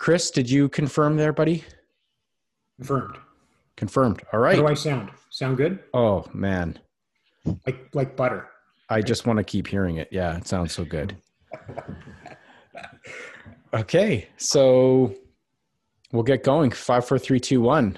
Chris, did you confirm there, buddy? Confirmed. Confirmed. All right. How do I sound? Sound good? Oh man, Like like butter. I just want to keep hearing it. Yeah, it sounds so good. Okay, so we'll get going. Five, four, three, two, one.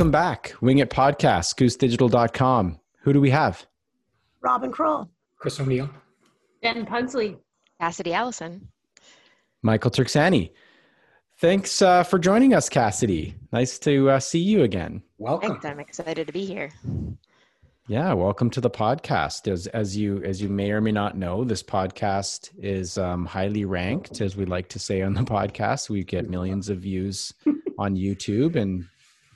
Welcome back. Wing It Podcast, goosedigital.com. Who do we have? Robin Kroll. Chris O'Neill. Ben Pugsley. Cassidy Allison. Michael Turksani. Thanks uh, for joining us, Cassidy. Nice to uh, see you again. Welcome. Thanks. I'm excited to be here. Yeah, welcome to the podcast. As as you as you may or may not know, this podcast is um, highly ranked, as we like to say on the podcast. We get millions of views on YouTube and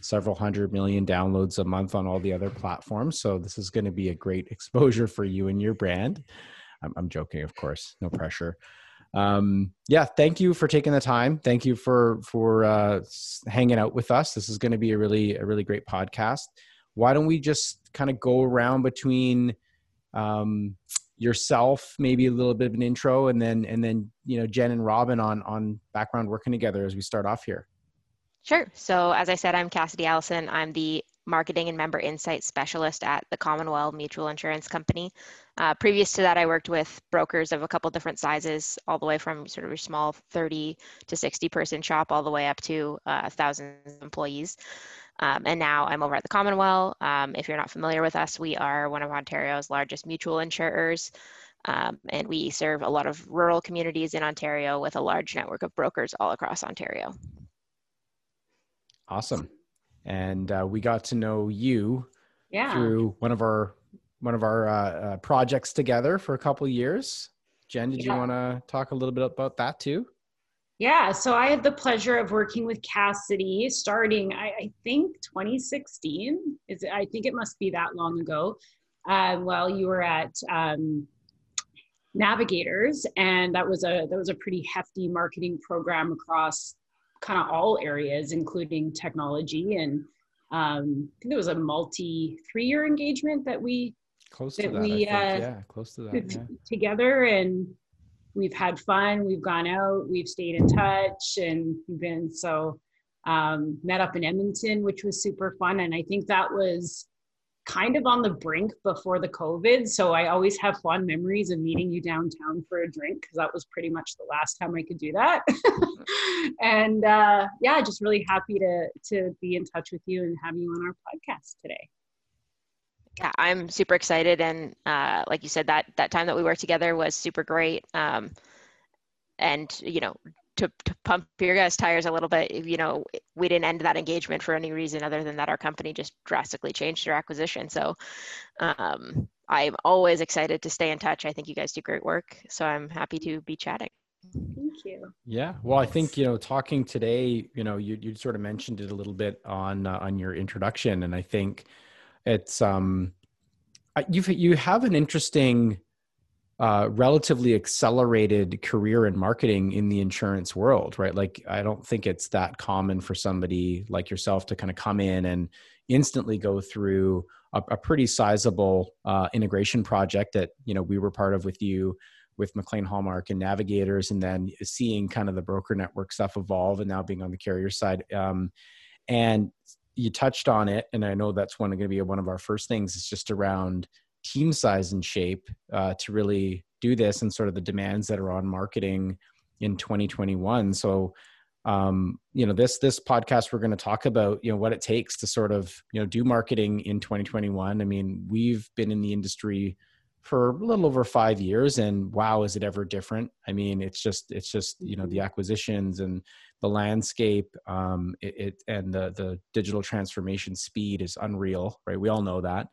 several hundred million downloads a month on all the other platforms. So this is going to be a great exposure for you and your brand. I'm, I'm joking, of course, no pressure. Um, yeah, thank you for taking the time. Thank you for for uh, hanging out with us. This is going to be a really a really great podcast. Why don't we just kind of go around between um, yourself, maybe a little bit of an intro, and then and then you know Jen and Robin on on background working together as we start off here. Sure. So, as I said, I'm Cassidy Allison. I'm the marketing and member insight specialist at the Commonwealth Mutual Insurance Company. Uh, previous to that, I worked with brokers of a couple different sizes, all the way from sort of your small 30 to 60 person shop, all the way up to uh, thousands of employees. Um, and now I'm over at the Commonwealth. Um, if you're not familiar with us, we are one of Ontario's largest mutual insurers. Um, and we serve a lot of rural communities in Ontario with a large network of brokers all across Ontario. Awesome, and uh, we got to know you Yeah. through one of our one of our uh, uh, projects together for a couple of years. Jen, did you want to talk a little bit about that too? Yeah. So I had the pleasure of working with Cassidy starting, I, I think 2016. Is I think it must be that long ago. Uh, while you were at um, Navigators, and that was a that was a pretty hefty marketing program across kind of all areas, including technology. And um, I think it was a multi three year engagement that we Close to That that, we, uh, yeah, close to that. Yeah. together and we've had fun we've gone out we've stayed in touch and we've been so um, met up in edmonton which was super fun and i think that was kind of on the brink before the covid. So i always have fond memories of meeting you downtown for a drink because that was pretty much the last time i could do that. And uh, yeah just really happy to to be in touch with you and have you on our podcast today. Yeah i'm super excited. And uh, like you said that that time that we worked together was super great. Um, and you know to, to pump your guys tires a little bit you know we didn't end that engagement for any reason other than that our company just drastically changed their acquisition. So um, i'm always excited to stay in touch. I think you guys do great work. So i'm happy to be chatting. Thank you. Yeah. Well, I think you know, talking today, you know, you you sort of mentioned it a little bit on uh, on your introduction, and I think it's um, you've you have an interesting, uh, relatively accelerated career in marketing in the insurance world, right? Like, I don't think it's that common for somebody like yourself to kind of come in and instantly go through a, a pretty sizable uh, integration project that you know we were part of with you with McLean Hallmark and Navigators, and then seeing kind of the broker network stuff evolve, and now being on the carrier side. Um, and you touched on it, and I know that's one going to be one of our first things. Is just around team size and shape uh, to really do this, and sort of the demands that are on marketing in 2021. So um, you know this this podcast we're going to talk about you know what it takes to sort of you know do marketing in 2021 i mean we've been in the industry for a little over five years and wow is it ever different? I mean it's just it's just you know the acquisitions and the landscape um, it, it and the the digital transformation speed is unreal right? We all know that.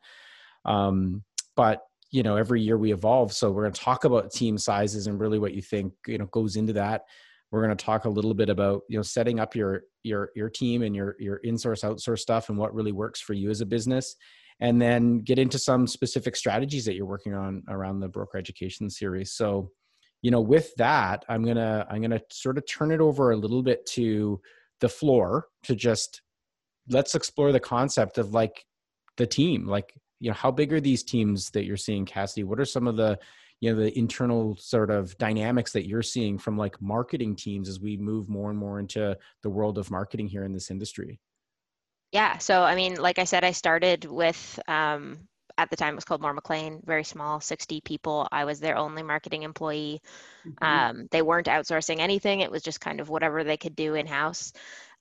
Um, but you know every year we evolve. So we're going to talk about team sizes and really what you think you know goes into that. We're going to talk a little bit about you know setting up your your your team and your your in-source outsource stuff and what really works for you as a business. And then get into some specific strategies that you're working on around the broker education series. So you know with that i'm gonna i'm gonna sort of turn it over a little bit to the floor to just let's explore the concept of like the team like you know how big are these teams that you're seeing cassidy what are some of the you know the internal sort of dynamics that you're seeing from like marketing teams as we move more and more into the world of marketing here in this industry yeah so i mean like i said i started with um, at the time it was called Moore McLean, very small, 60 people. I was their only marketing employee. Mm-hmm. Um, they weren't outsourcing anything. It was just kind of whatever they could do in house.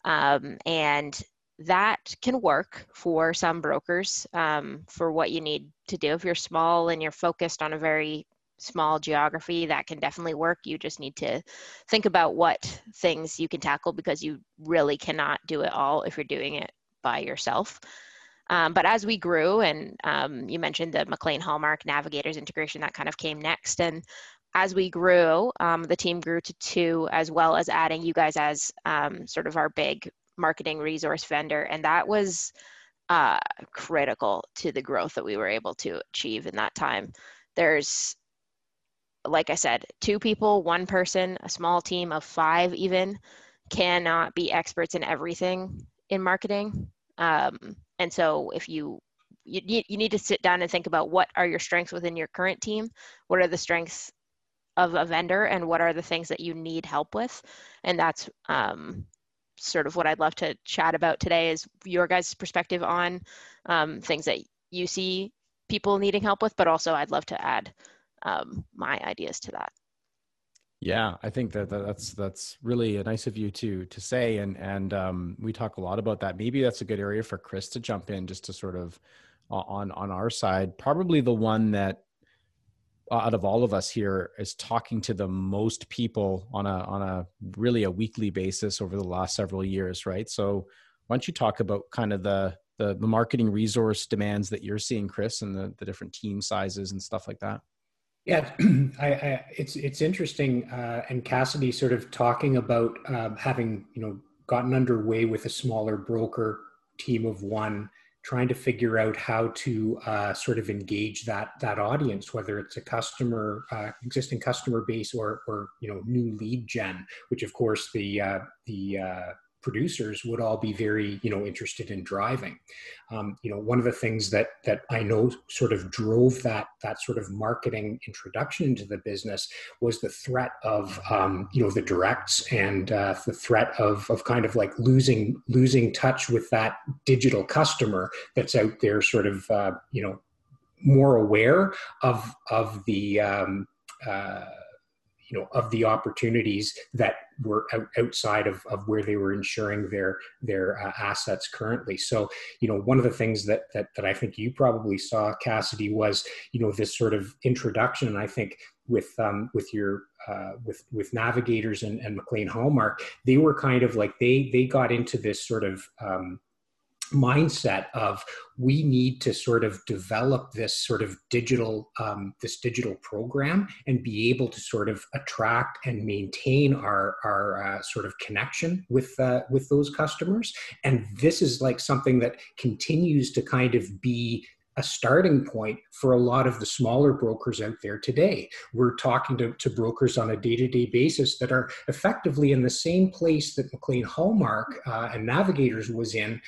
Um, and that can work for some brokers um, for what you need to do. If you're small and you're focused on a very small geography, that can definitely work. You just need to think about what things you can tackle because you really cannot do it all if you're doing it by yourself. Um, but as we grew, and um, you mentioned the McLean Hallmark Navigators integration, that kind of came next. And as we grew, um, the team grew to two, as well as adding you guys as um, sort of our big marketing resource vendor. And that was uh, critical to the growth that we were able to achieve in that time. There's, like I said, two people, one person, a small team of five even cannot be experts in everything in marketing. Um, and so if you you, you need to sit down and think about what are your strengths within your current team what are the strengths of a vendor and what are the things that you need help with and that's um, sort of what i'd love to chat about today is your guys perspective on um, things that you see people needing help with but also i'd love to add um, my ideas to that yeah, I think that, that's that's really nice of you to to say, and and um, we talk a lot about that. Maybe that's a good area for Chris to jump in, just to sort of on on our side. Probably the one that out of all of us here is talking to the most people on a on a really a weekly basis over the last several years, right? So why don't you talk about kind of the the, the marketing resource demands that you're seeing, Chris, and the, the different team sizes and stuff like that? Yeah, I, I, it's it's interesting, uh, and Cassidy sort of talking about um, having you know gotten underway with a smaller broker team of one, trying to figure out how to uh, sort of engage that that audience, whether it's a customer, uh, existing customer base, or or you know new lead gen, which of course the uh, the uh, producers would all be very you know interested in driving. Um, you know one of the things that that i know sort of drove that that sort of marketing introduction into the business was the threat of um, you know the directs and uh, the threat of of kind of like losing losing touch with that digital customer that's out there sort of uh, you know more aware of of the um, uh, you know of the opportunities that were out, outside of, of where they were insuring their their uh, assets currently. So you know one of the things that, that that i think you probably saw cassidy was you know this sort of introduction and i think with um, with your uh, with with navigators and, and McLean Hallmark, they were kind of like they they got into this sort of um, mindset of we need to sort of develop this sort of digital um, this digital program and be able to sort of attract and maintain our our uh, sort of connection with uh, with those customers and this is like something that continues to kind of be a starting point for a lot of the smaller brokers out there today. We're talking to, to brokers on a day to day basis that are effectively in the same place that McLean Hallmark uh, and Navigators was in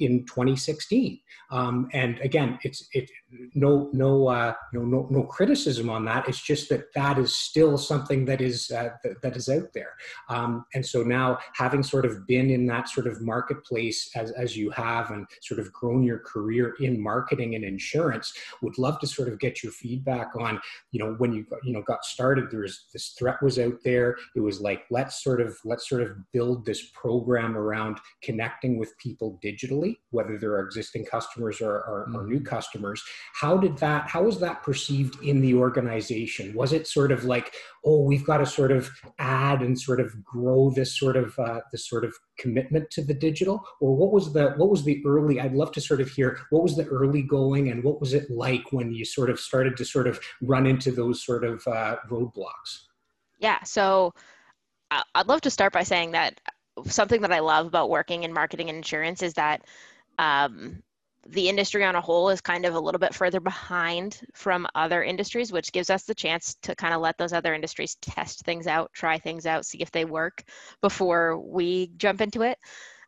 in 2016. Um, and again, it's it no no uh, no no no criticism on that. It's just that that is still something that is uh, th- that is out there. Um, and so now, having sort of been in that sort of marketplace as as you have, and sort of grown your career in marketing and insurance, would love to sort of get your feedback on you know when you got, you know got started. There was this threat was out there. It was like let's sort of let's sort of build this program around connecting with people digitally, whether they're existing customers or, or, mm-hmm. or new customers. How did that how was that perceived in the organization? Was it sort of like oh we've got to sort of add and sort of grow this sort of uh, this sort of commitment to the digital? Or what was the what was the early i'd love to sort of hear what was the early going and what was it like when you sort of started to sort of run into those sort of uh, roadblocks? Yeah so I'd love to start by saying that something that I love about working in marketing and insurance is that um, the industry on a whole is kind of a little bit further behind from other industries, which gives us the chance to kind of let those other industries test things out, try things out, see if they work before we jump into it.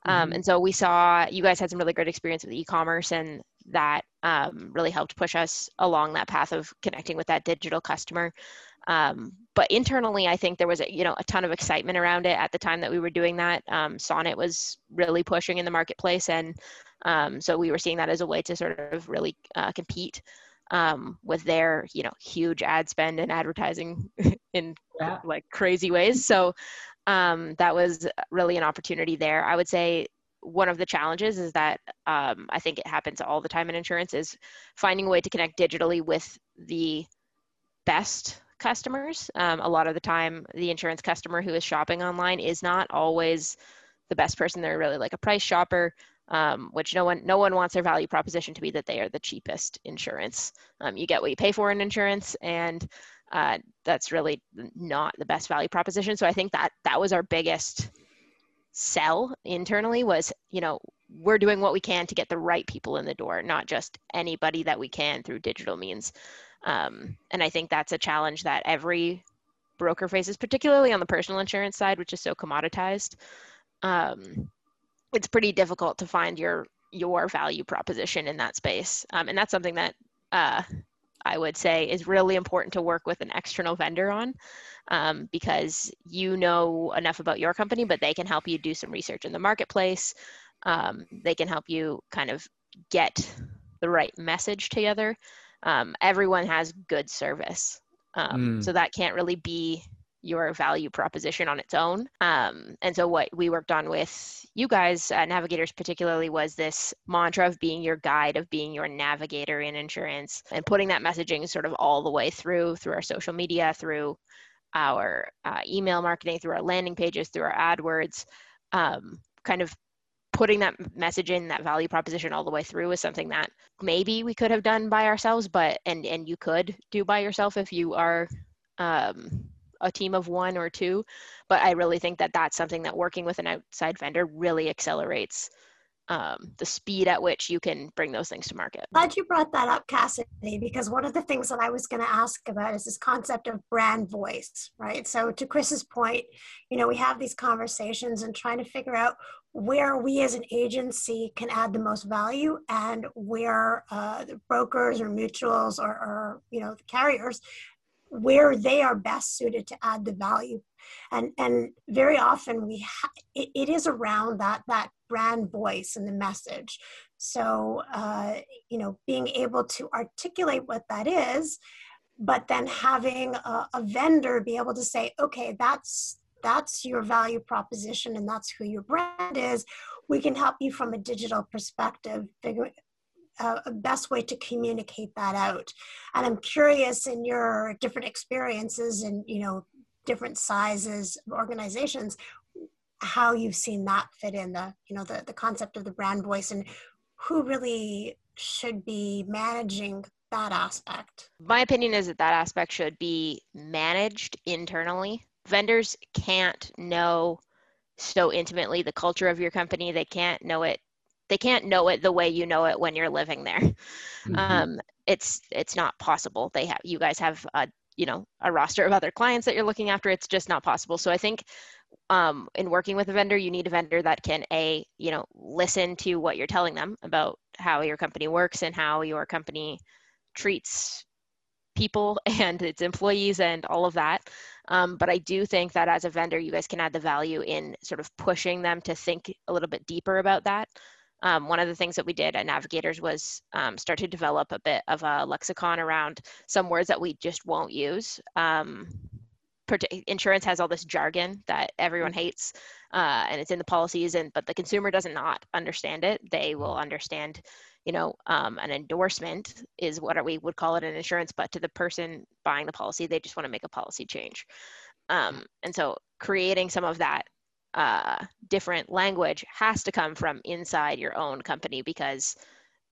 Um, mm-hmm. Um, and so we saw you guys had some really great experience with e-commerce, and that um, really helped push us along that path of connecting with that digital customer. Um, but internally, I think there was a, you know a ton of excitement around it at the time that we were doing that. Um, Sonnet was really pushing in the marketplace, and um, so we were seeing that as a way to sort of really uh, compete um, with their you know huge ad spend and advertising in yeah. like crazy ways. So um, that was really an opportunity there. I would say one of the challenges is that um, I think it happens all the time in insurance is finding a way to connect digitally with the best customers. Um, a lot of the time, the insurance customer who is shopping online is not always the best person. They're really like a price shopper, um, which no one no one wants their value proposition to be that they are the cheapest insurance. Um, you get what you pay for in insurance, and uh, that's really not the best value proposition. So I think that that was our biggest sell internally was you know we're doing what we can to get the right people in the door not just anybody that we can through digital means um, and I think that's a challenge that every broker faces, particularly on the personal insurance side, which is so commoditized. Um, it's pretty difficult to find your your value proposition in that space, um, and that's something that uh, I would say is really important to work with an external vendor on, um, because you know enough about your company, but they can help you do some research in the marketplace. Um, they can help you kind of get the right message together um, everyone has good service. Um, mm. So that can't really be your value proposition on its own. Um, and so what we worked on with you guys, uh, navigators particularly, was this mantra of being your guide, of being your navigator in insurance, and putting that messaging sort of all the way through through our social media, through our uh, email marketing, through our landing pages, through our AdWords, um, kind of putting that message in that value proposition all the way through is something that maybe we could have done by ourselves but and and you could do by yourself if you are um, a team of one or two but i really think that that's something that working with an outside vendor really accelerates um, the speed at which you can bring those things to market. Glad you brought that up, Cassidy, because one of the things that I was going to ask about is this concept of brand voice, right? So, to Chris's point, you know, we have these conversations and trying to figure out where we as an agency can add the most value and where uh, the brokers or mutuals or, or you know the carriers where they are best suited to add the value. And and very often we ha- it, it is around that that brand voice and the message. So uh, you know being able to articulate what that is but then having a, a vendor be able to say okay that's that's your value proposition and that's who your brand is we can help you from a digital perspective figure uh, a best way to communicate that out. And i'm curious in your different experiences and you know different sizes of organizations how you've seen that fit in the you know the, the concept of the brand voice and who really should be managing that aspect. My opinion is that that aspect should be managed internally. Vendors can't know so intimately the culture of your company. They can't know it they can't know it the way you know it when you're living there. Mm-hmm. um, it's it's not possible. They have you guys have a you know a roster of other clients that you're looking after. It's just not possible. So i think um, in working with a vendor you need a vendor that can a you know listen to what you're telling them about how your company works and how your company treats people and its employees and all of that. Um, but i do think that as a vendor you guys can add the value in sort of pushing them to think a little bit deeper about that um, one of the things that we did at Navigators was um, start to develop a bit of a lexicon around some words that we just won't use. Um, insurance has all this jargon that everyone mm-hmm. hates, uh, and it's in the policies, and but the consumer does not not understand it. They will understand, you know, um, an endorsement is what we would call it an insurance, but to the person buying the policy, they just want to make a policy change. Um, and so creating some of that uh, different language has to come from inside your own company because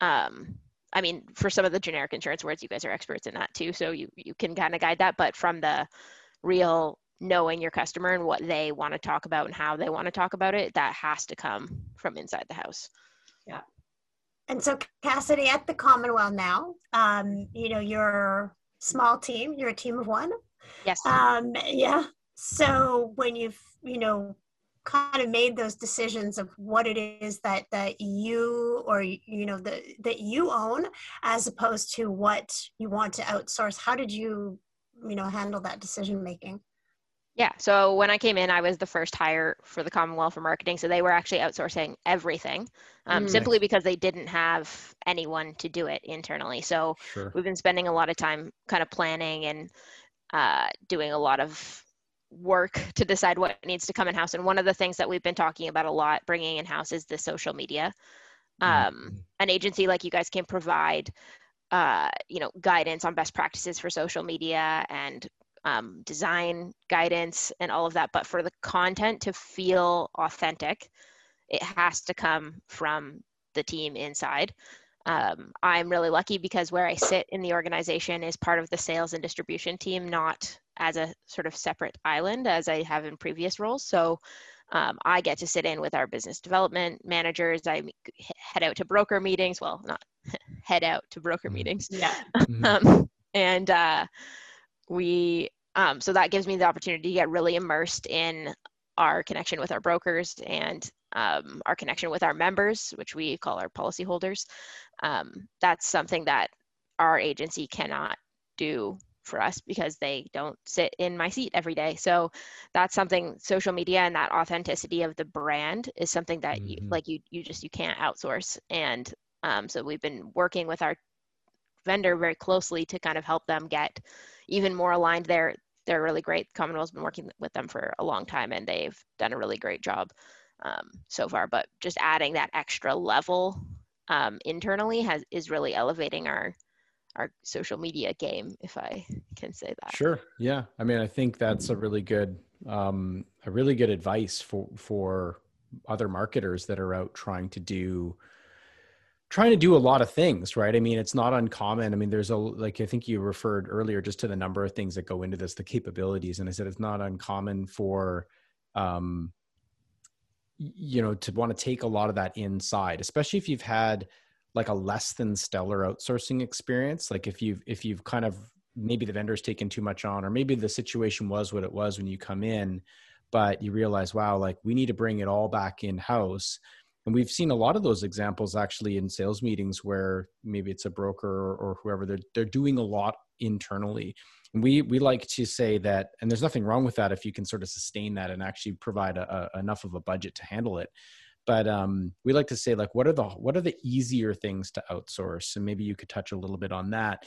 um, I mean, for some of the generic insurance words, you guys are experts in that too, so you you can kind of guide that. But from the real knowing your customer and what they want to talk about and how they want to talk about it, that has to come from inside the house. Yeah. And so, Cassidy, at the Commonwealth now, um, you know, you're small team, you're a team of one. Yes. Um, yeah. So when you've, you know, kind of made those decisions of what it is that that you or you know the that you own as opposed to what you want to outsource how did you you know handle that decision making yeah. So when I came in, I was the first hire for the Commonwealth for marketing. So they were actually outsourcing everything um, mm. simply because they didn't have anyone to do it internally. So sure. we've been spending a lot of time kind of planning and uh, doing a lot of work to decide what needs to come in house. And one of the things that we've been talking about a lot bringing in house is the social media. Um, an agency like you guys can provide uh, you know guidance on best practices for social media and um, design guidance and all of that. But for the content to feel authentic, it has to come from the team inside. Um, I'm really lucky because where I sit in the organization is part of the sales and distribution team, not as a sort of separate island as I have in previous roles. So um, I get to sit in with our business development managers. I head out to broker meetings. Well, not head out to broker mm-hmm. meetings. Yeah. Mm-hmm. um, and uh, we um, so that gives me the opportunity to get really immersed in our connection with our brokers and um, our connection with our members, which we call our policyholders. Um, that's something that our agency cannot do for us because they don't sit in my seat every day. So that's something social media and that authenticity of the brand is something that mm-hmm. you like you you just you can't outsource. And um, so we've been working with our vendor very closely to kind of help them get even more aligned there they're really great commonwealth's been working with them for a long time and they've done a really great job um, so far but just adding that extra level um, internally has is really elevating our our social media game if i can say that sure yeah i mean i think that's a really good um, a really good advice for for other marketers that are out trying to do trying to do a lot of things, right? I mean, it's not uncommon. I mean, there's a like I think you referred earlier just to the number of things that go into this, the capabilities, and I said it's not uncommon for um you know to want to take a lot of that inside, especially if you've had like a less than stellar outsourcing experience, like if you've if you've kind of maybe the vendor's taken too much on or maybe the situation was what it was when you come in, but you realize wow, like we need to bring it all back in house and we've seen a lot of those examples actually in sales meetings where maybe it's a broker or, or whoever they're they're doing a lot internally we we like to say that and there's nothing wrong with that if you can sort of sustain that and actually provide a, a, enough of a budget to handle it. But um, we like to say like what are the what are the easier things to outsource? And maybe you could touch a little bit on that.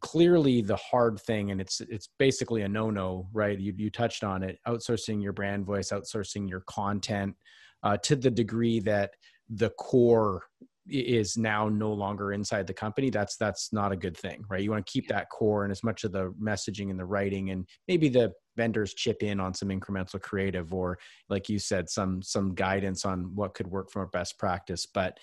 Clearly the hard thing and it's it's basically a no-no right? You, you touched on it outsourcing your brand voice outsourcing your content uh, to the degree that the core is now no longer inside the company that's that's not a good thing right? You want to keep that core and as much of the messaging and the writing and maybe the vendors chip in on some incremental creative or like you said some some guidance on what could work from a best practice. But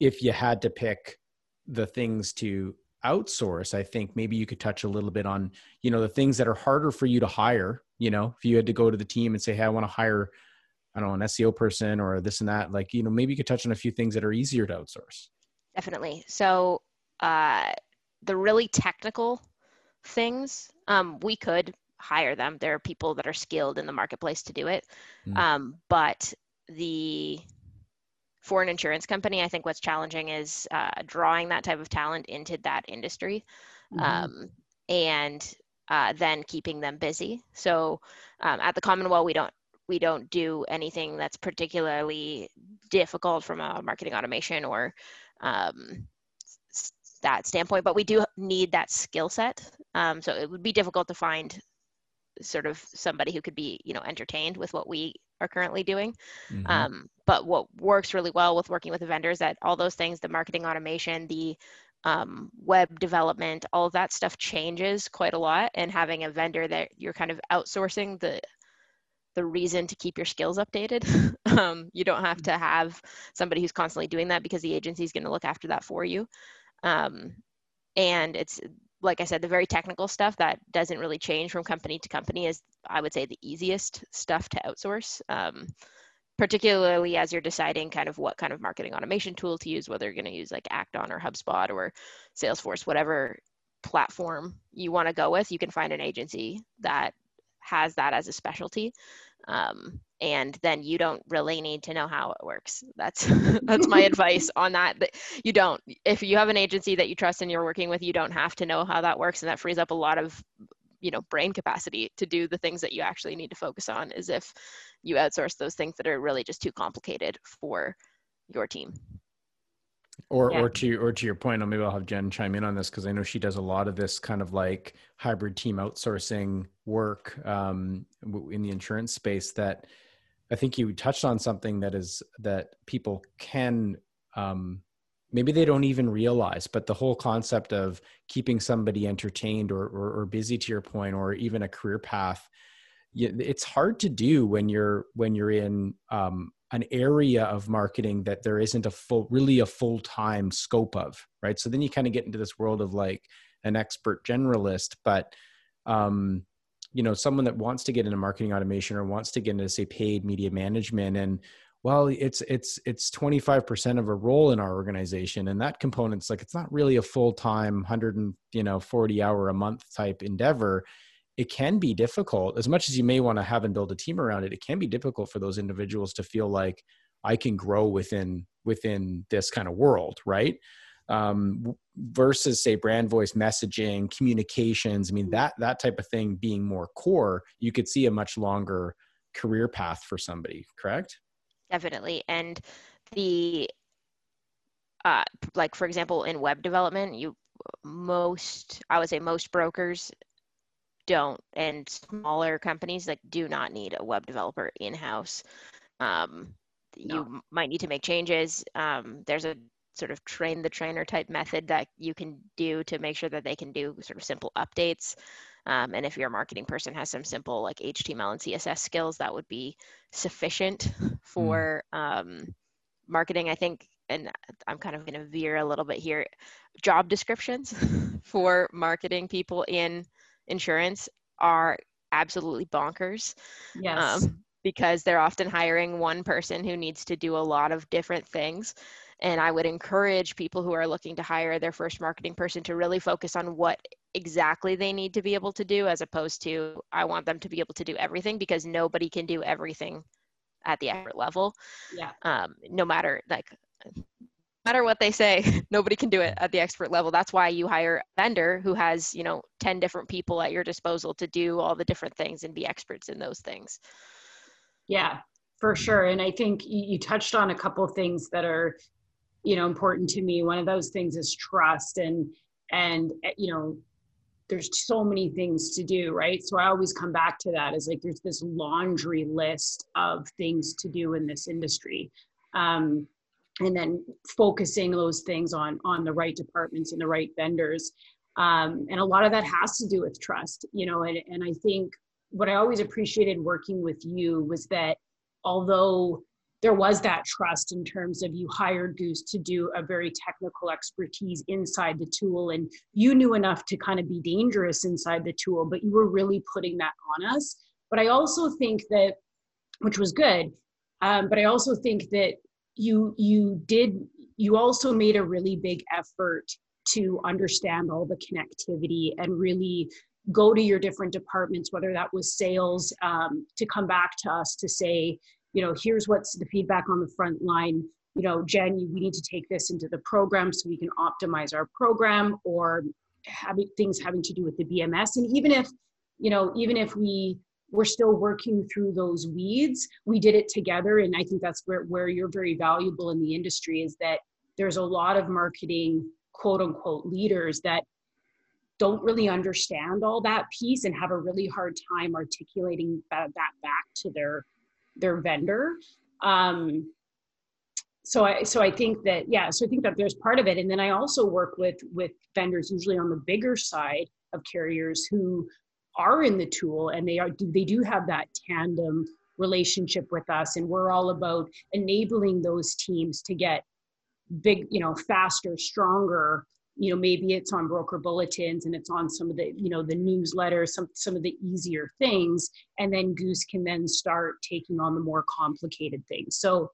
if you had to pick the things to outsource i think maybe you could touch a little bit on you know the things that are harder for you to hire you know? If you had to go to the team and say hey i want to hire I don't know, an SEO person or this and that, like, you know, maybe you could touch on a few things that are easier to outsource. Definitely. So, uh, the really technical things, um, we could hire them. There are people that are skilled in the marketplace to do it. Mm. Um, but the for an insurance company, I think what's challenging is uh, drawing that type of talent into that industry, mm-hmm. um, and uh, then keeping them busy. So um, at the Commonwealth, we don't we don't do anything that's particularly difficult from a marketing automation or um, that standpoint, but we do need that skill set. Um, so it would be difficult to find sort of somebody who could be, you know, entertained with what we are currently doing. Mm-hmm. Um, but what works really well with working with the vendors that all those things, the marketing automation, the um, web development, all of that stuff changes quite a lot. And having a vendor that you're kind of outsourcing the the reason to keep your skills updated. um, you don't have to have somebody who's constantly doing that because the agency is going to look after that for you. Um, and it's like I said, the very technical stuff that doesn't really change from company to company is, I would say, the easiest stuff to outsource. Um, particularly as you're deciding kind of what kind of marketing automation tool to use, whether you're going to use like Act-On or HubSpot or Salesforce, whatever platform you want to go with, you can find an agency that has that as a specialty. Um, and then you don't really need to know how it works. That's that's my advice on that. You don't. If you have an agency that you trust and you're working with, you don't have to know how that works, and that frees up a lot of you know brain capacity to do the things that you actually need to focus on. Is if you outsource those things that are really just too complicated for your team. Or, yeah. or to or to your point, maybe I'll have Jen chime in on this because I know she does a lot of this kind of like hybrid team outsourcing work um, in the insurance space. That I think you touched on something that is that people can um, maybe they don't even realize, but the whole concept of keeping somebody entertained or, or, or busy, to your point, or even a career path, it's hard to do when you're when you're in um, an area of marketing that there isn't a full really a full-time scope of right? So then you kind of get into this world of like an expert generalist but um you know someone that wants to get into marketing automation or wants to get into say paid media management and well it's it's it's 25% of a role in our organization and that component's like it's not really a full-time 100 and you know 40 hour a month type endeavor it can be difficult as much as you may want to have and build a team around it it can be difficult for those individuals to feel like i can grow within within this kind of world right? Um, versus say brand voice messaging communications i mean that that type of thing being more core you could see a much longer career path for somebody correct? Definitely and the uh, like for example in web development you most i would say most brokers don't and smaller companies like do not need a web developer in-house um, no. you might need to make changes um, there's a sort of train the trainer type method that you can do to make sure that they can do sort of simple updates um, and if your marketing person has some simple like html and css skills that would be sufficient for mm. um, marketing i think and i'm kind of going to veer a little bit here job descriptions for marketing people in insurance are absolutely bonkers. Yes. Um, because they're often hiring one person who needs to do a lot of different things. And I would encourage people who are looking to hire their first marketing person to really focus on what exactly they need to be able to do, as opposed to I want them to be able to do everything because nobody can do everything at the expert level. Yeah. Um, no matter like matter what they say, nobody can do it at the expert level. That's why you hire a vendor who has, you know, 10 different people at your disposal to do all the different things and be experts in those things. Yeah, for sure. And I think you touched on a couple things that are, you know, important to me. One of those things is trust and, and, eh, you know, there's so many things to do, right? So I always come back to that as like there's this laundry list of things to do in this industry. Um, and then focusing those things on on the right departments and the right vendors. Um, and a lot of that has to do with trust you know and, and i think what i always appreciated working with you was that although there was that trust in terms of you hired goose to do a very technical expertise inside the tool and you knew enough to kind of be dangerous inside the tool but you were really putting that on us. But i also think that which was good um, but i also think that you you did you also made a really big effort to understand all the connectivity and really go to your different departments whether that was sales um, to come back to us to say you know here's what's the feedback on the front line. You know jen we need to take this into the program so we can optimize our program or having things having to do with the bms and even if you know even if we we're still working through those weeds. We did it together and i think that's where, where you're very valuable in the industry is that there's a lot of marketing quote unquote leaders that don't really understand all that piece and have a really hard time articulating that, that back to their their vendor. Um, so i so i think that yeah so i think that there's part of it. And then i also work with with vendors usually on the bigger side of carriers who are in the tool and they are they do have that tandem relationship with us. And we're all about enabling those teams to get big you know faster stronger. You know maybe it's on broker bulletins and it's on some of the you know the newsletters some some of the easier things. And then goose can then start taking on the more complicated things. So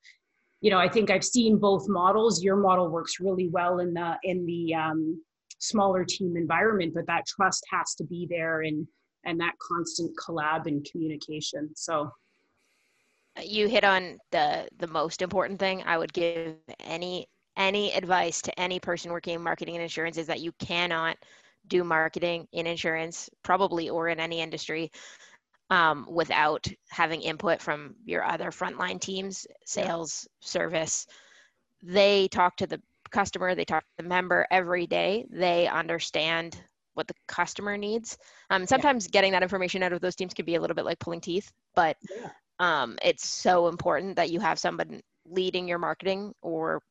you know i think i've seen both models. Your model works really well in the in the um, smaller team environment but that trust has to be there and and that constant collab and communication so you hit on the the most important thing i would give any any advice to any person working in marketing and insurance is that you cannot do marketing in insurance, probably or in any industry, um, without having input from your other frontline teams, sales, service. They talk to the customer, they talk to the member every day. They understand what the customer needs. Um, sometimes yeah. getting that information out of those teams can be a little bit like pulling teeth, but yeah. um, it's so important that you have someone leading your marketing or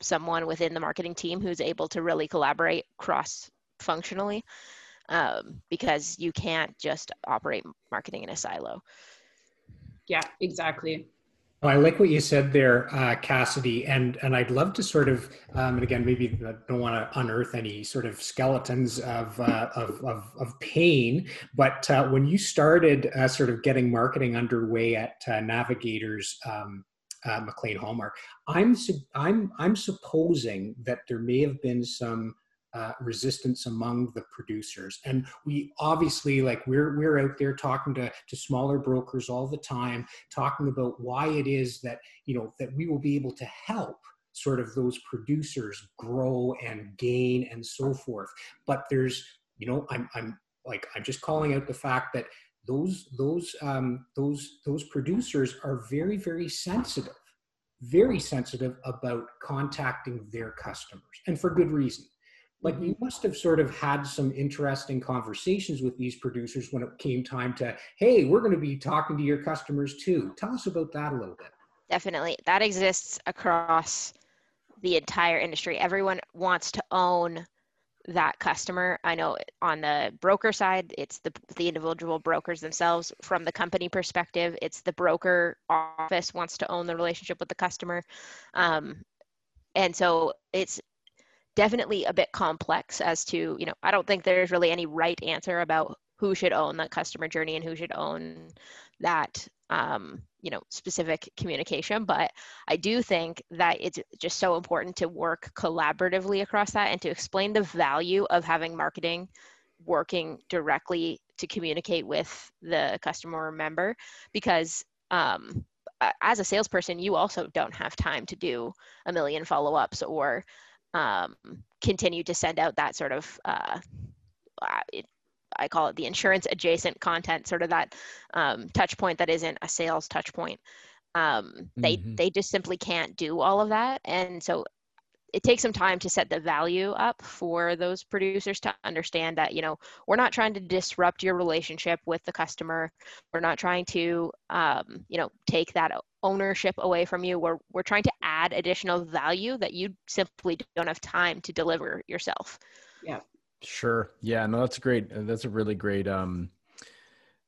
someone within the marketing team who's able to really collaborate cross functionally um, because you can't just operate marketing in a silo. Yeah, exactly. I like what you said there, uh, Cassidy, and and I'd love to sort of, um, and again, maybe I don't want to unearth any sort of skeletons of uh, of, of, of pain, but uh, when you started uh, sort of getting marketing underway at uh, Navigators, um, uh, McLean Hallmark. I'm I'm I'm supposing that there may have been some uh, resistance among the producers, and we obviously like we're we're out there talking to to smaller brokers all the time, talking about why it is that you know that we will be able to help sort of those producers grow and gain and so forth. But there's you know I'm I'm like I'm just calling out the fact that those those um, those those producers are very very sensitive very sensitive about contacting their customers and for good reason but you must have sort of had some interesting conversations with these producers when it came time to hey we're going to be talking to your customers too tell us about that a little bit definitely that exists across the entire industry everyone wants to own that customer. I know on the broker side, it's the, the individual brokers themselves. From the company perspective, it's the broker office wants to own the relationship with the customer. Um, and so it's definitely a bit complex as to, you know, I don't think there's really any right answer about who should own that customer journey and who should own that um, you know specific communication. But i do think that it's just so important to work collaboratively across that and to explain the value of having marketing working directly to communicate with the customer member because um, as a salesperson you also don't have time to do a million follow-ups or um, continue to send out that sort of uh, I call it the insurance adjacent content, sort of that um, touch point that isn't a sales touch point. Um, they mm-hmm. they just simply can't do all of that, and so it takes some time to set the value up for those producers to understand that you know we're not trying to disrupt your relationship with the customer we're not trying to um, you know take that ownership away from you we're, we're trying to add additional value that you simply don't have time to deliver yourself yeah Sure. Yeah, no, that's great. That's a really great um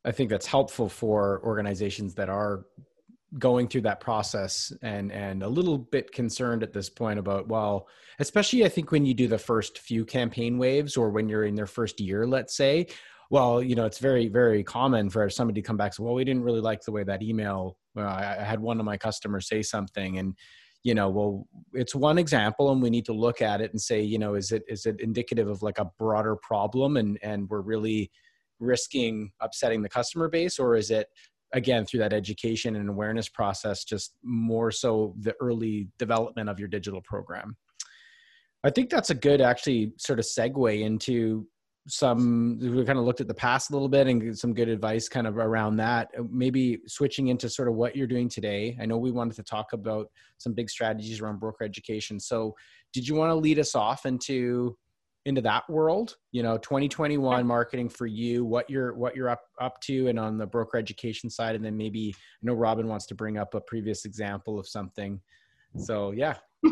I think that's helpful for organizations that are going through that process and and a little bit concerned at this point about well especially i think when you do the first few campaign waves or when you're in their first year let's say well you know it's very very common for somebody to come back and say well we didn't really like the way that email well, I, I had one of my customers say something. And you know well it's one example and we need to look at it and say you know is it is it indicative of like a broader problem and and we're really risking upsetting the customer base or is it again through that education and awareness process just more so the early development of your digital program. I think that's a good actually sort of segue into some we kind of looked at the past a little bit and some good advice kind of around that. Maybe switching into sort of what you're doing today. I know we wanted to talk about some big strategies around broker education. So did you want to lead us off into into that world you know 2021 marketing for you what you're what you're up up to and on the broker education side. And then maybe i know robin wants to bring up a previous example of something. So yeah.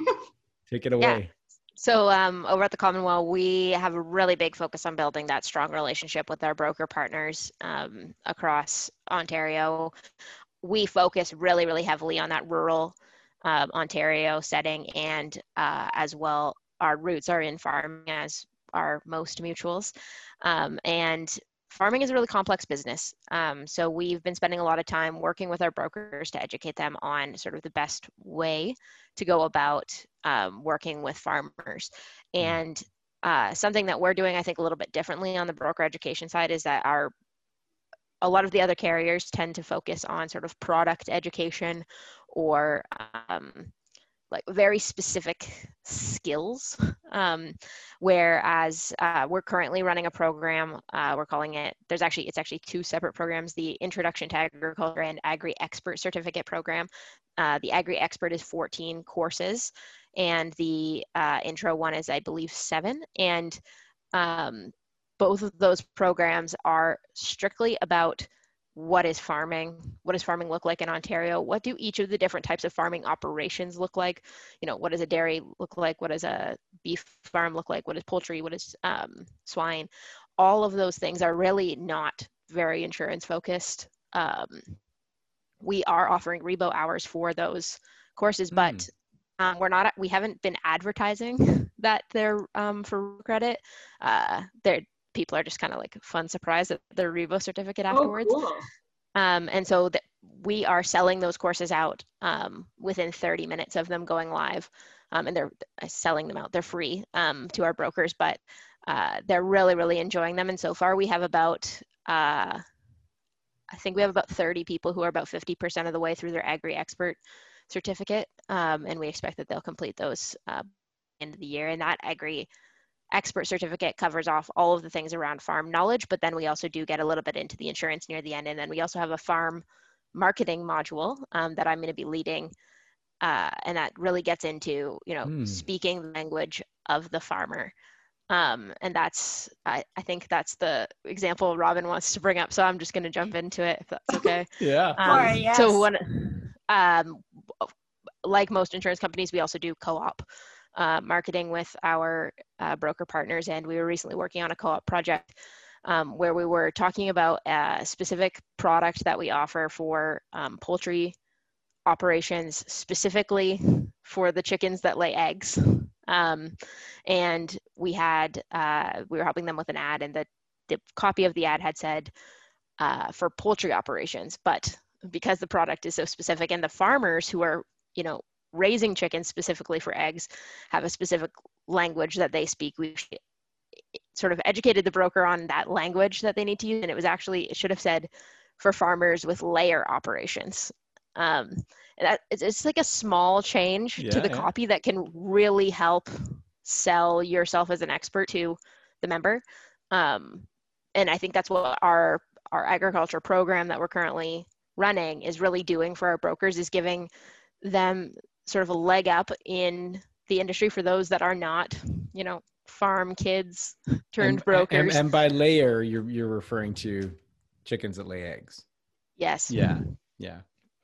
Take it away. Yeah. So um, over at the Commonwealth, we have a really big focus on building that strong relationship with our broker partners um, across Ontario. We focus really, really heavily on that rural um, Ontario setting and uh, as well our roots are in farming as are most mutuals. Um, and farming is a really complex business. Um, so we've been spending a lot of time working with our brokers to educate them on sort of the best way to go about um, working with farmers. Mm. And uh, something that we're doing, I think, a little bit differently on the broker education side is that our a lot of the other carriers tend to focus on sort of product education or um, like very specific skills. Um, whereas uh, we're currently running a program, uh, we're calling it, there's actually, it's actually two separate programs, the Introduction to Agriculture and Agri Expert Certificate Program. Uh, the Agri Expert is 14 courses and the uh, intro one is, I believe, seven. And um, both of those programs are strictly about what is farming what does farming look like in ontario? What do each of the different types of farming operations look like? You know what does a dairy look like? What does a beef farm look like? What is poultry? What is um, swine? All of those things are really not very insurance focused. Um, we are offering RIBO hours for those courses but mm. um, we're not we haven't been advertising that they're um, for credit. Uh, they're people are just kind of like fun surprised at their RIBO certificate oh, afterwards. Oh, cool. um, and so th- we are selling those courses out um, within 30 minutes of them going live. Um, and they're uh, selling them out. They're free um, to our brokers, but uh, they're really, really enjoying them. And so far, we have about, uh, I think we have about 30 people who are about 50% of the way through their Agri Expert certificate. Um, and we expect that they'll complete those uh, end of the year. And that Agri expert certificate covers off all of the things around farm knowledge, but then we also do get a little bit into the insurance near the end. And then we also have a farm marketing module um, that I'm going to be leading. Uh, and that really gets into, you know, mm. speaking the language of the farmer. Um, and that's, I, I think that's the example Robin wants to bring up. So I'm just going to jump into it if that's okay. yeah. Um, yes. So one, um, like most insurance companies, we also do co-op uh, marketing with our uh, broker partners. And we were recently working on a co op project um, where we were talking about a specific product that we offer for um, poultry operations, specifically for the chickens that lay eggs. Um, and we had, uh, we were helping them with an ad, and the, the copy of the ad had said, uh, for poultry operations, but because the product is so specific and the farmers who are you know raising chickens specifically for eggs have a specific language that they speak. We sort of educated the broker on that language that they need to use, and it was actually it should have said for farmers with layer operations. Um, that it's, it's like a small change yeah, to the yeah. copy that can really help sell yourself as an expert to the member. Um, and I think that's what our our agriculture program that we're currently running is really doing for our brokers is giving them sort of a leg up in the industry for those that are not, you know, farm kids turned and, brokers. And, and, by layer, you're you're referring to chickens that lay eggs. Yes. Yeah. Yeah.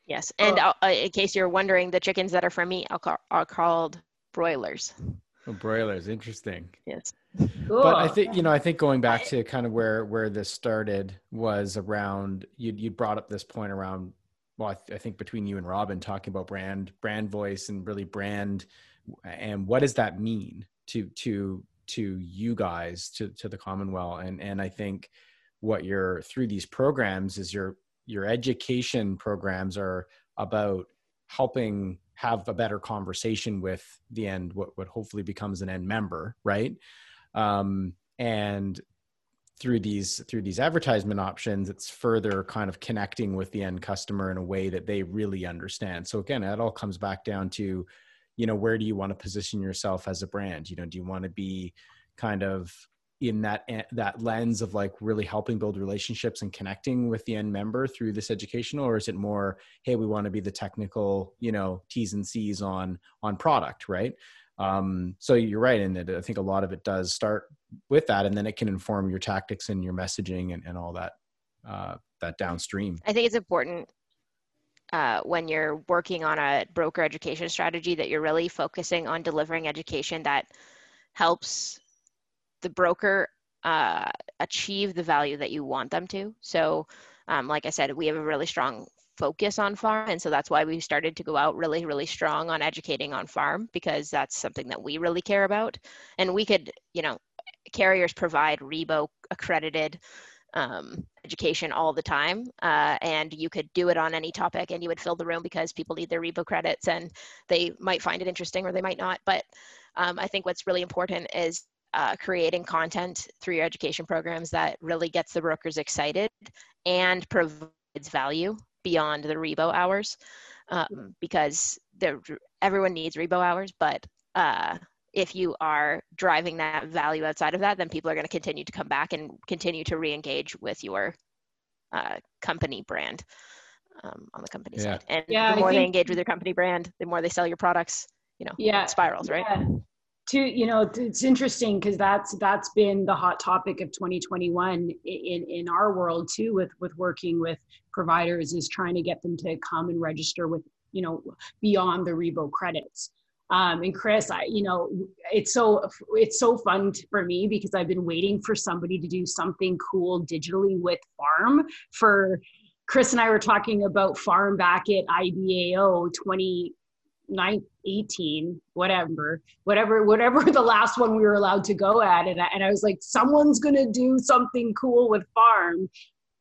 Yes, and oh. uh, in case you're wondering, the chickens that are from me are, are called broilers. Oh, broilers, interesting. Yes. Cool. But I think you know, I think going back to kind of where where this started was around you. You brought up this point around well, I, th- I, think between you and Robin talking about brand, brand voice, and really brand, and what does that mean to to to you guys, to to the Commonwealth, and and I think what you're through these programs is your your education programs are about helping have a better conversation with the end what what hopefully becomes an end member, right? Um, and through these through these advertisement options it's further kind of connecting with the end customer in a way that they really understand. So again it all comes back down to you know where do you want to position yourself as a brand? You know do you want to be kind of in that eh, that lens of like really helping build relationships and connecting with the end member through this educational or is it more hey we want to be the technical you know t's and c's on on product right um, so you're right and i think a lot of it does start with that and then it can inform your tactics and your messaging and, and all that uh, that downstream. I think it's important uh, when you're working on a broker education strategy that you're really focusing on delivering education that helps the broker uh, achieve the value that you want them to. So um, like i said we have a really strong focus on farm and so that's why we started to go out really really strong on educating on farm because that's something that we really care about. And we could you know carriers provide RIBO accredited um, education all the time uh, and you could do it on any topic and you would fill the room because people need their RIBO credits and they might find it interesting or they might not. But um, i think what's really important is uh, creating content through your education programs that really gets the brokers excited and provides value beyond the RIBO hours um, because everyone needs RIBO hours, but uh, if you are driving that value outside of that, then people are going to continue to come back and continue to re-engage with your uh, company brand um, on the company yeah. side. And yeah, the more think, they engage with your company brand, the more they sell your products. You know, yeah, spirals, right? Yeah to you know it's interesting because that's that's been the hot topic of 2021 in in our world too with with working with providers is trying to get them to come and register with you know beyond the RIBO credits um, and chris i you know it's so it's so fun for me because i've been waiting for somebody to do something cool digitally with farm for chris and i were talking about farm back at ibao 20 nine, 18, whatever, whatever, whatever the last one we were allowed to go at. And I, and I was like, someone's going to do something cool with farm.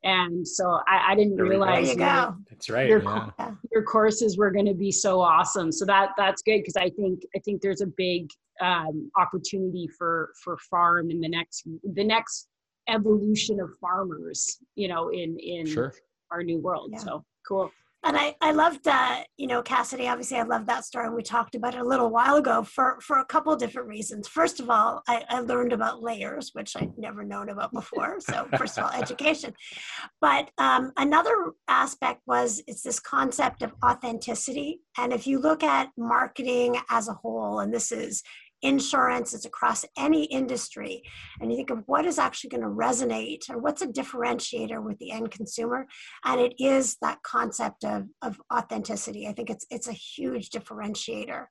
And so I, I didn't realize you go. that's right. Your, yeah. your courses were going to be so awesome. So that that's good. Cause I think, I think there's a big um, opportunity for, for farm in the next, the next evolution of farmers, you know, in, in sure. our new world. Yeah. So cool and I, I loved uh, you know cassidy obviously i love that story. We talked about it a little while ago for for a couple different reasons. First of all I, I learned about layers which i'd never known about before. So first of all education. But um, another aspect was it's this concept of authenticity. And if you look at marketing as a whole and this is insurance, it's across any industry. And you think of what is actually going to resonate or what's a differentiator with the end consumer. And it is that concept of, of authenticity. I think it's, it's a huge differentiator.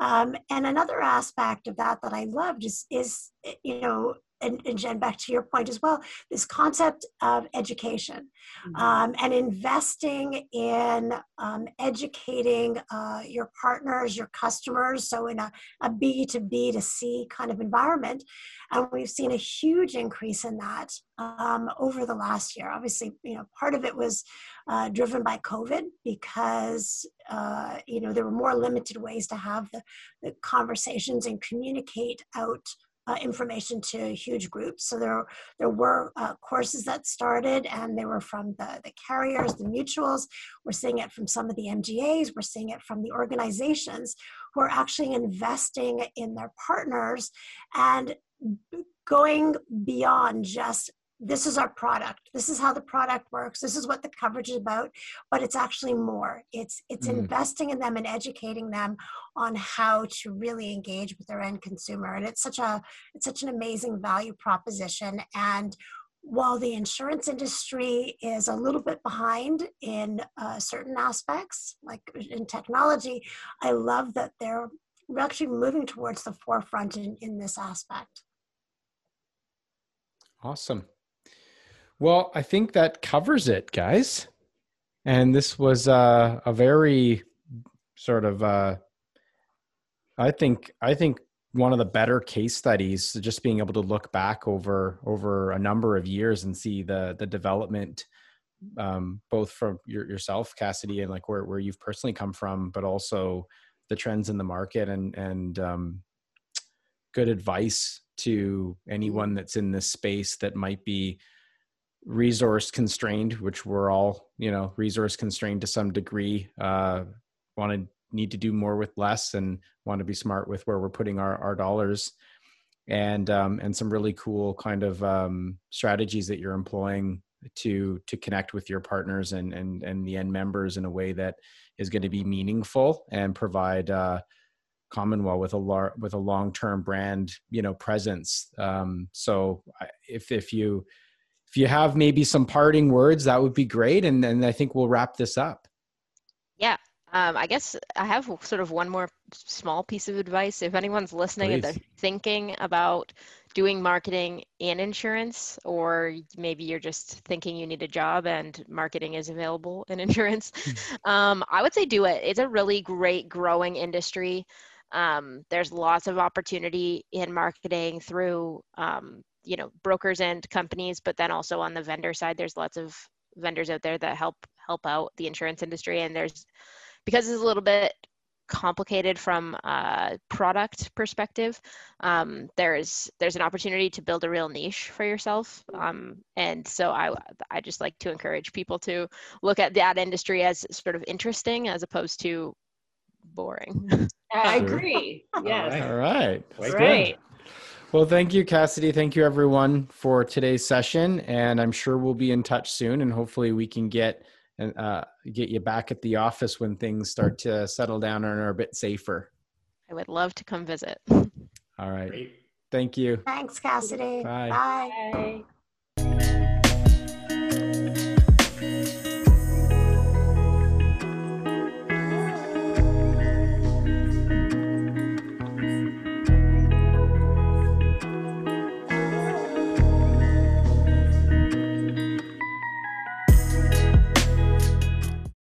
Um, and another aspect of that that I loved is, is you know, and, and, Jen, back to your point as well, this concept of education mm-hmm. um, and investing in um, educating uh, your partners, your customers. So, in a, a B to B to C kind of environment. And we've seen a huge increase in that um, over the last year. Obviously, you know, part of it was uh, driven by COVID because, uh, you know, there were more limited ways to have the, the conversations and communicate out uh, information to huge groups. So there, there were uh, courses that started and they were from the, the carriers, the mutuals. We're seeing it from some of the MGAs. We're seeing it from the organizations who are actually investing in their partners and going beyond just this is our product. This is how the product works. This is what the coverage is about but it's actually more. It's it's mm. investing in them and educating them on how to really engage with their end consumer and it's such a it's such an amazing value proposition. And while the insurance industry is a little bit behind in uh, certain aspects like in technology i love that they're actually moving towards the forefront in, in this aspect. Awesome. Well, I think that covers it, guys. And this was uh, a very sort of, uh, I think, I think one of the better case studies. Just being able to look back over over a number of years and see the the development, um, both from your, yourself, Cassidy, and like where where you've personally come from, but also the trends in the market and and um, good advice to anyone that's in this space that might be resource constrained, which we're all, you know, resource constrained to some degree, uh, want to need to do more with less and want to be smart with where we're putting our, our dollars and, um, and some really cool kind of, um, strategies that you're employing to, to connect with your partners and, and, and the end members in a way that is going to be meaningful and provide, uh, Commonwealth with a lar- with a long term brand, you know, presence. Um, so if if you if you have maybe some parting words, that would be great. And then I think we'll wrap this up. Yeah. Um, I guess I have sort of one more small piece of advice. If anyone's listening and they're thinking about doing marketing in insurance, or maybe you're just thinking you need a job and marketing is available in insurance, um, I would say do it. It's a really great growing industry. Um, there's lots of opportunity in marketing through, um, you know, brokers and companies, but then also on the vendor side, there's lots of vendors out there that help help out the insurance industry, and there's because it's a little bit complicated from a product perspective um, there's there's an opportunity to build a real niche for yourself um, and so I, I just like to encourage people to look at that industry as sort of interesting as opposed to boring I agree. Yes. right. All right. Quite good. Great. Well, thank you, Cassidy. Thank you, everyone, for today's session. And I'm sure we'll be in touch soon, and hopefully we can get and uh, get you back at the office when things start to settle down and are a bit safer. i would love to come visit All right. Great. Thank you. Thanks, Cassidy. Bye. Bye. Bye.